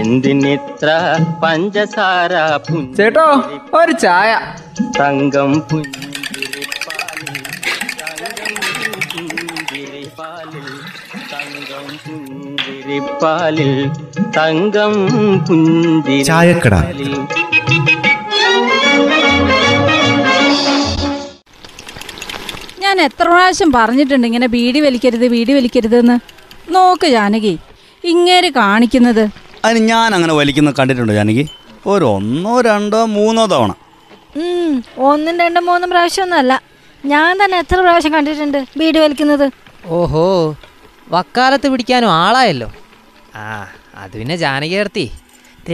എന്തിനിത്ര പഞ്ചസാര ചേട്ടോ ഒരു ചായ തങ്കം പുഞ്ചിരിപ്പാലിൽ തങ്കം പുഞ്ചിരിപ്പാലിൽ തങ്കം പുഞ്ചിരിപ്പാലിൽ തങ്കം ചായക്കട. പുഞ്ചിരിപ്പാലിൽ ഞാൻ എത്ര പ്രാവശ്യം പറഞ്ഞിട്ടുണ്ട് ഇങ്ങനെ ബീഡി വലിക്കരുത് ബീഡി വലിക്കരുതെന്ന് നോക്ക് ജാനകി ഇങ്ങേര് കാണിക്കുന്നത് അതിന് ഞാൻ അങ്ങനെ വലിക്കുന്ന കണ്ടിട്ടുണ്ടോ ജാനകി? ഒരു ഒന്നോ രണ്ടോ മൂന്നോ തവണ. ഒന്നും രണ്ടും മൂന്നും പ്രാവശ്യമൊന്നുമല്ല. ഞാൻ തന്നെ എത്ര പ്രാവശ്യം കണ്ടിട്ടുണ്ട് വീട് വലിക്കുന്നത്. ഓഹോ വക്കാലത്ത് പിടിക്കാനും ആളായല്ലോ. ആ അത് പിന്നെ ജാനകിയർത്തി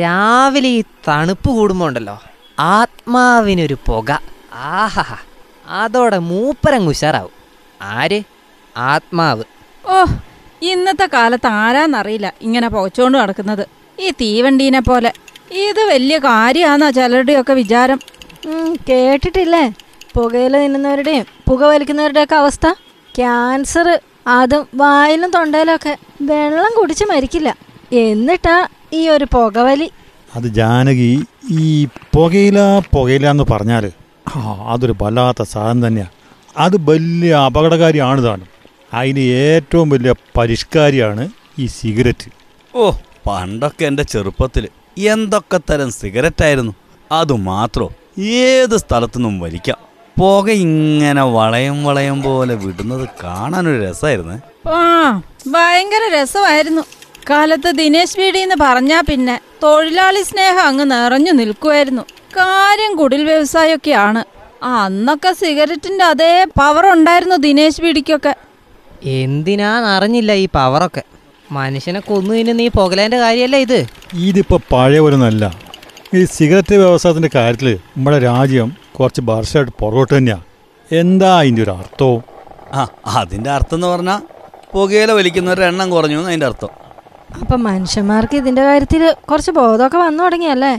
രാവിലെ ഈ തണുപ്പ് കൂടുമ്പോൾ ഉണ്ടല്ലോ ആത്മാവിനൊരു പുക. ആഹാ അതോടെ മൂപ്പരങ്ങ് ഉഷാറാവും. ആര്? ആത്മാവ്. ഓ ഇന്നത്തെ കാലത്ത് ആരാന്നറിയില്ല ഇങ്ങനെ പുകച്ചോണ്ട് നടക്കുന്നത്. ഈ തീവണ്ടീനെ പോലെ. ഇത് വലിയ കാര്യമാണോ ചിലരുടെയൊക്കെ വിചാരം. ഉം, കേട്ടിട്ടില്ലേ? പുകയിൽ നിന്നവരുടെയും പുക വലിക്കുന്നവരുടെയൊക്കെ അവസ്ഥ? ക്യാൻസർ അതും വായിലും തൊണ്ടയിലൊക്കെ. വെള്ളം കുടിച്ച് മരിക്കില്ല. എന്നിട്ടാ ഈ ഒരു പുകവലി? അത് ജാനകി ഈ പുകയില പുകയില എന്ന് പറഞ്ഞാൽ ആ അതൊരു വല്ലാത്ത സാധനം തന്നെയാണ് അത് വലിയ അപകടകാരിയാണ് താനും. അതിന് ഏറ്റവും വലിയ പരിഷ്കാരിയാണ് ഈ സിഗരറ്റ്. ഓ പണ്ടൊക്കെ എന്റെ ചെറുപ്പത്തിൽ എന്തൊക്കെ തരം സിഗരറ്റ് ആയിരുന്നു. അതുമാത്രോ ഏത് സ്ഥലത്തുനിന്നും വലിക്കാം. പുക ഇങ്ങനെ വളയം വളയം പോലെ വിടുന്നത് കാണാനൊരു രസമായിരുന്നു. ആ ഭയങ്കര രസമായിരുന്നു. കാലത്ത് ദിനേശ് വീടി എന്ന് പറഞ്ഞാ പിന്നെ തൊഴിലാളി സ്നേഹം അങ്ങ് നിറഞ്ഞു നിൽക്കുമായിരുന്നു കാര്യം കുടിൽ വ്യവസായമൊക്കെയാണ് അന്നൊക്കെ സിഗരറ്റിന്റെ അതേ പവർ ഉണ്ടായിരുന്നു ദിനേശ് വീടിക്കൊക്കെ എന്തിനാ നിറഞ്ഞില്ല ഈ പവറൊക്കെ മനുഷ്യനെ കൊന്നു നീ ഈ പുകലേന്റെ കാര്യമല്ല ഇത്. ഇതിപ്പോൾ പഴയവരൊന്നല്ല ഈ സിഗരറ്റ് വ്യവസായത്തിന്റെ കാര്യത്തിൽ നമ്മുടെ രാജ്യം കുറച്ച് വർഷമായിട്ട് പുറകോട്ട് തന്നെയാണ് എന്താ അതിന്റെ ഒരു അർത്ഥവും? ആ അതിന്റെ അർത്ഥം എന്ന് പറഞ്ഞാൽ പുകയില വലിക്കുന്നവരുടെ എണ്ണം കുറഞ്ഞു എന്ന് അതിന്റെ അർത്ഥം. അപ്പൊ മനുഷ്യന്മാർക്ക് ഇതിന്റെ കാര്യത്തിൽ കുറച്ച് ബോധമൊക്കെ വന്നു തുടങ്ങിയല്ലേ?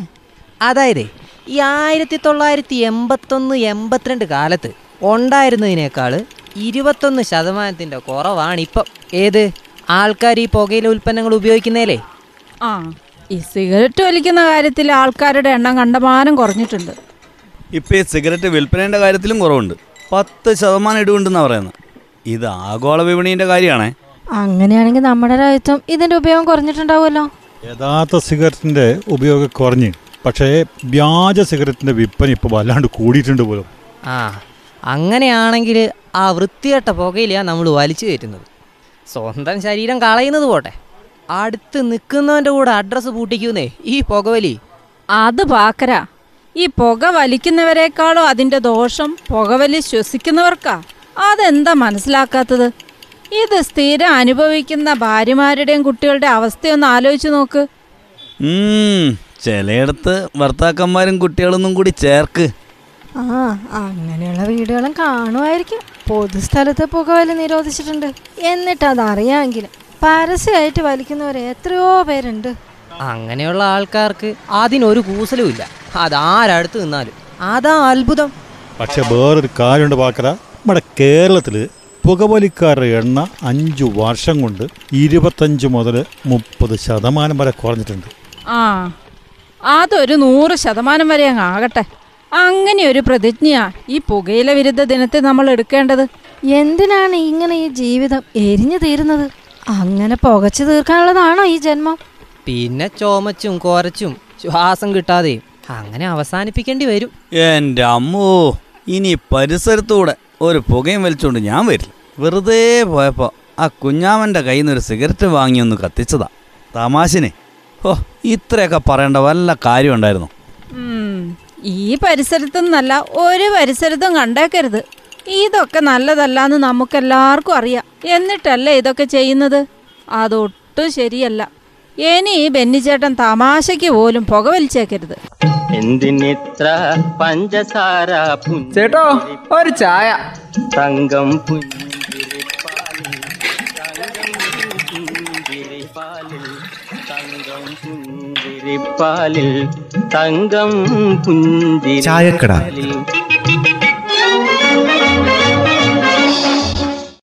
അതായത് ഈ ആയിരത്തി തൊള്ളായിരത്തി എൺപത്തൊന്ന് എൺപത്തിരണ്ട് കാലത്ത് ഉണ്ടായിരുന്നതിനേക്കാൾ ഇരുപത്തൊന്ന് ശതമാനത്തിന്റെ കുറവാണ് ഇപ്പം ഏത്? ആൾക്കാർ ഈ പുകയില ഉൽപ്പന്നങ്ങൾ ഉപയോഗിക്കുന്നേലേ ആ ഈ സിഗരറ്റ് വലിക്കുന്ന കാര്യത്തിൽ ആൾക്കാരുടെ എണ്ണം കണ്ടമാനം കുറഞ്ഞിട്ടുണ്ട്. ഇപ്പം ഈ സിഗരറ്റ് വിൽപ്പനയുടെ കാര്യത്തിലും കുറവുണ്ട്. പത്ത് ശതമാനം ഇടിവുണ്ടെന്നാണ് പറയുന്നത്. ഇത് ആഗോള വിപണീന്റെ കാര്യമാണേ. അങ്ങനെയാണെങ്കിൽ നമ്മുടെ രാജ്യത്തും ഇതിന്റെ ഉപയോഗം കുറഞ്ഞിട്ടുണ്ടാവുമല്ലോ. യഥാർത്ഥ സിഗരറ്റിന്റെ ഉപയോഗം കുറഞ്ഞ് പക്ഷേ വ്യാജ സിഗരറ്റിന്റെ വിൽപ്പന ഇപ്പൊ വല്ലാണ്ട് കൂടിയിട്ടുണ്ട് പോലും. ആ അങ്ങനെയാണെങ്കിൽ ആ വൃത്തികെട്ട പുകയിലാണ് നമ്മൾ വലിച്ചു കയറ്റുന്നത്. സ്വന്തം ശരീരം കളയുന്നത് പോട്ടെ. അടുത്ത് നിൽക്കുന്നവന്റെ കൂടെ അഡ്രസ്സ് പൂട്ടിക്കുന്നേ ഈ പുകവലി. അത് പാക്കര. ഈ പുക വലിക്കുന്നവരെക്കാളും അതിന്റെ ദോഷം പുകവലി ശ്വസിക്കുന്നവർക്കാ. അതെന്താ മനസ്സിലാക്കാത്തത്? ഇത് സ്ഥിരം അനുഭവിക്കുന്ന ഭാര്യമാരുടെയും കുട്ടികളുടെ അവസ്ഥയൊന്ന് ആലോചിച്ചു നോക്ക്. ഉം, ചിലയിടത്ത് ഭർത്താക്കന്മാരും കുട്ടികളൊന്നും കൂടി ചേർക്ക്. ആ അങ്ങനെയുള്ള വീടുകളും കാണുമായിരിക്കും. പൊതുസ്ഥലത്ത് പുകവലി നിരോധിച്ചിട്ടുണ്ട്. എന്നിട്ട് അതറിയാമെങ്കിലും പരസ്യമായിട്ട് വലിക്കുന്നവർ എത്രയോ പേരുണ്ട്. അങ്ങനെയുള്ള ആൾക്കാർക്ക് അതിനൊരു കൂസലുമില്ല. അതാരടുത്ത് നിന്നാലും. അതാ അത്ഭുതം. പക്ഷെ വേറൊരു കാര്യമുണ്ട് പാക്കര. നമ്മുടെ കേരളത്തിൽ പുകവലിക്കാരുടെ എണ്ണ അഞ്ചു വർഷം കൊണ്ട് ഇരുപത്തഞ്ച് മുതൽ മുപ്പത് ശതമാനം വരെ കുറഞ്ഞിട്ടുണ്ട്. ആ അതൊരു നൂറ് ശതമാനം വരെ അങ്ങ് ആകട്ടെ. അങ്ങനെ ഒരു പ്രതിജ്ഞയാ ഈ പുകയില വിരുദ്ധ ദിനത്തെ നമ്മൾ എടുക്കേണ്ടത്. എന്തിനാണ് ഇങ്ങനെ ഈ ജീവിതം എരിഞ്ഞു തീരുന്നത്? അങ്ങനെ പുകച്ചു തീർക്കാനുള്ളതാണോ ഈ ജന്മം? പിന്നെ ചോമച്ചും കോരച്ചും ശ്വാസം കിട്ടാതെ അങ്ങനെ അവസാനിപ്പിക്കേണ്ടി വരും. എന്റെ അമ്മോ ഇനി പരിസരത്തൂടെ ഒരു പുകയും വലിച്ചുകൊണ്ട് ഞാൻ വരില്ല. വെറുതെ പോയപ്പോ ആ കുഞ്ഞാമന്റെ കയ്യിൽ നിന്ന് ഒരു സിഗരറ്റ് വാങ്ങിയൊന്ന് കത്തിച്ചതാ. തമാശനെ. ഓ ഇത്രയൊക്കെ പറയേണ്ട വല്ല കാര്യം ഉണ്ടായിരുന്നു ഈ പരിസരത്തുനിന്നല്ല ഒരു പരിസരത്തും കണ്ടേക്കരുത്. ഇതൊക്കെ നല്ലതല്ലാന്ന് നമുക്കെല്ലാവർക്കും അറിയാം. എന്നിട്ടല്ലേ ഇതൊക്കെ ചെയ്യുന്നത്? അതൊട്ടും ശരിയല്ല. ഇനി ഈ ബെന്നിച്ചേട്ടൻ തമാശയ്ക്ക് പോലും പുക വലിച്ചേക്കരുത്. എന്തിനിത്ര പഞ്ചസാര ചേട്ടോ ഒരു ചായ. തങ്കം പുഞ്ചിരിപ്പാലിൽ ചായക്കട.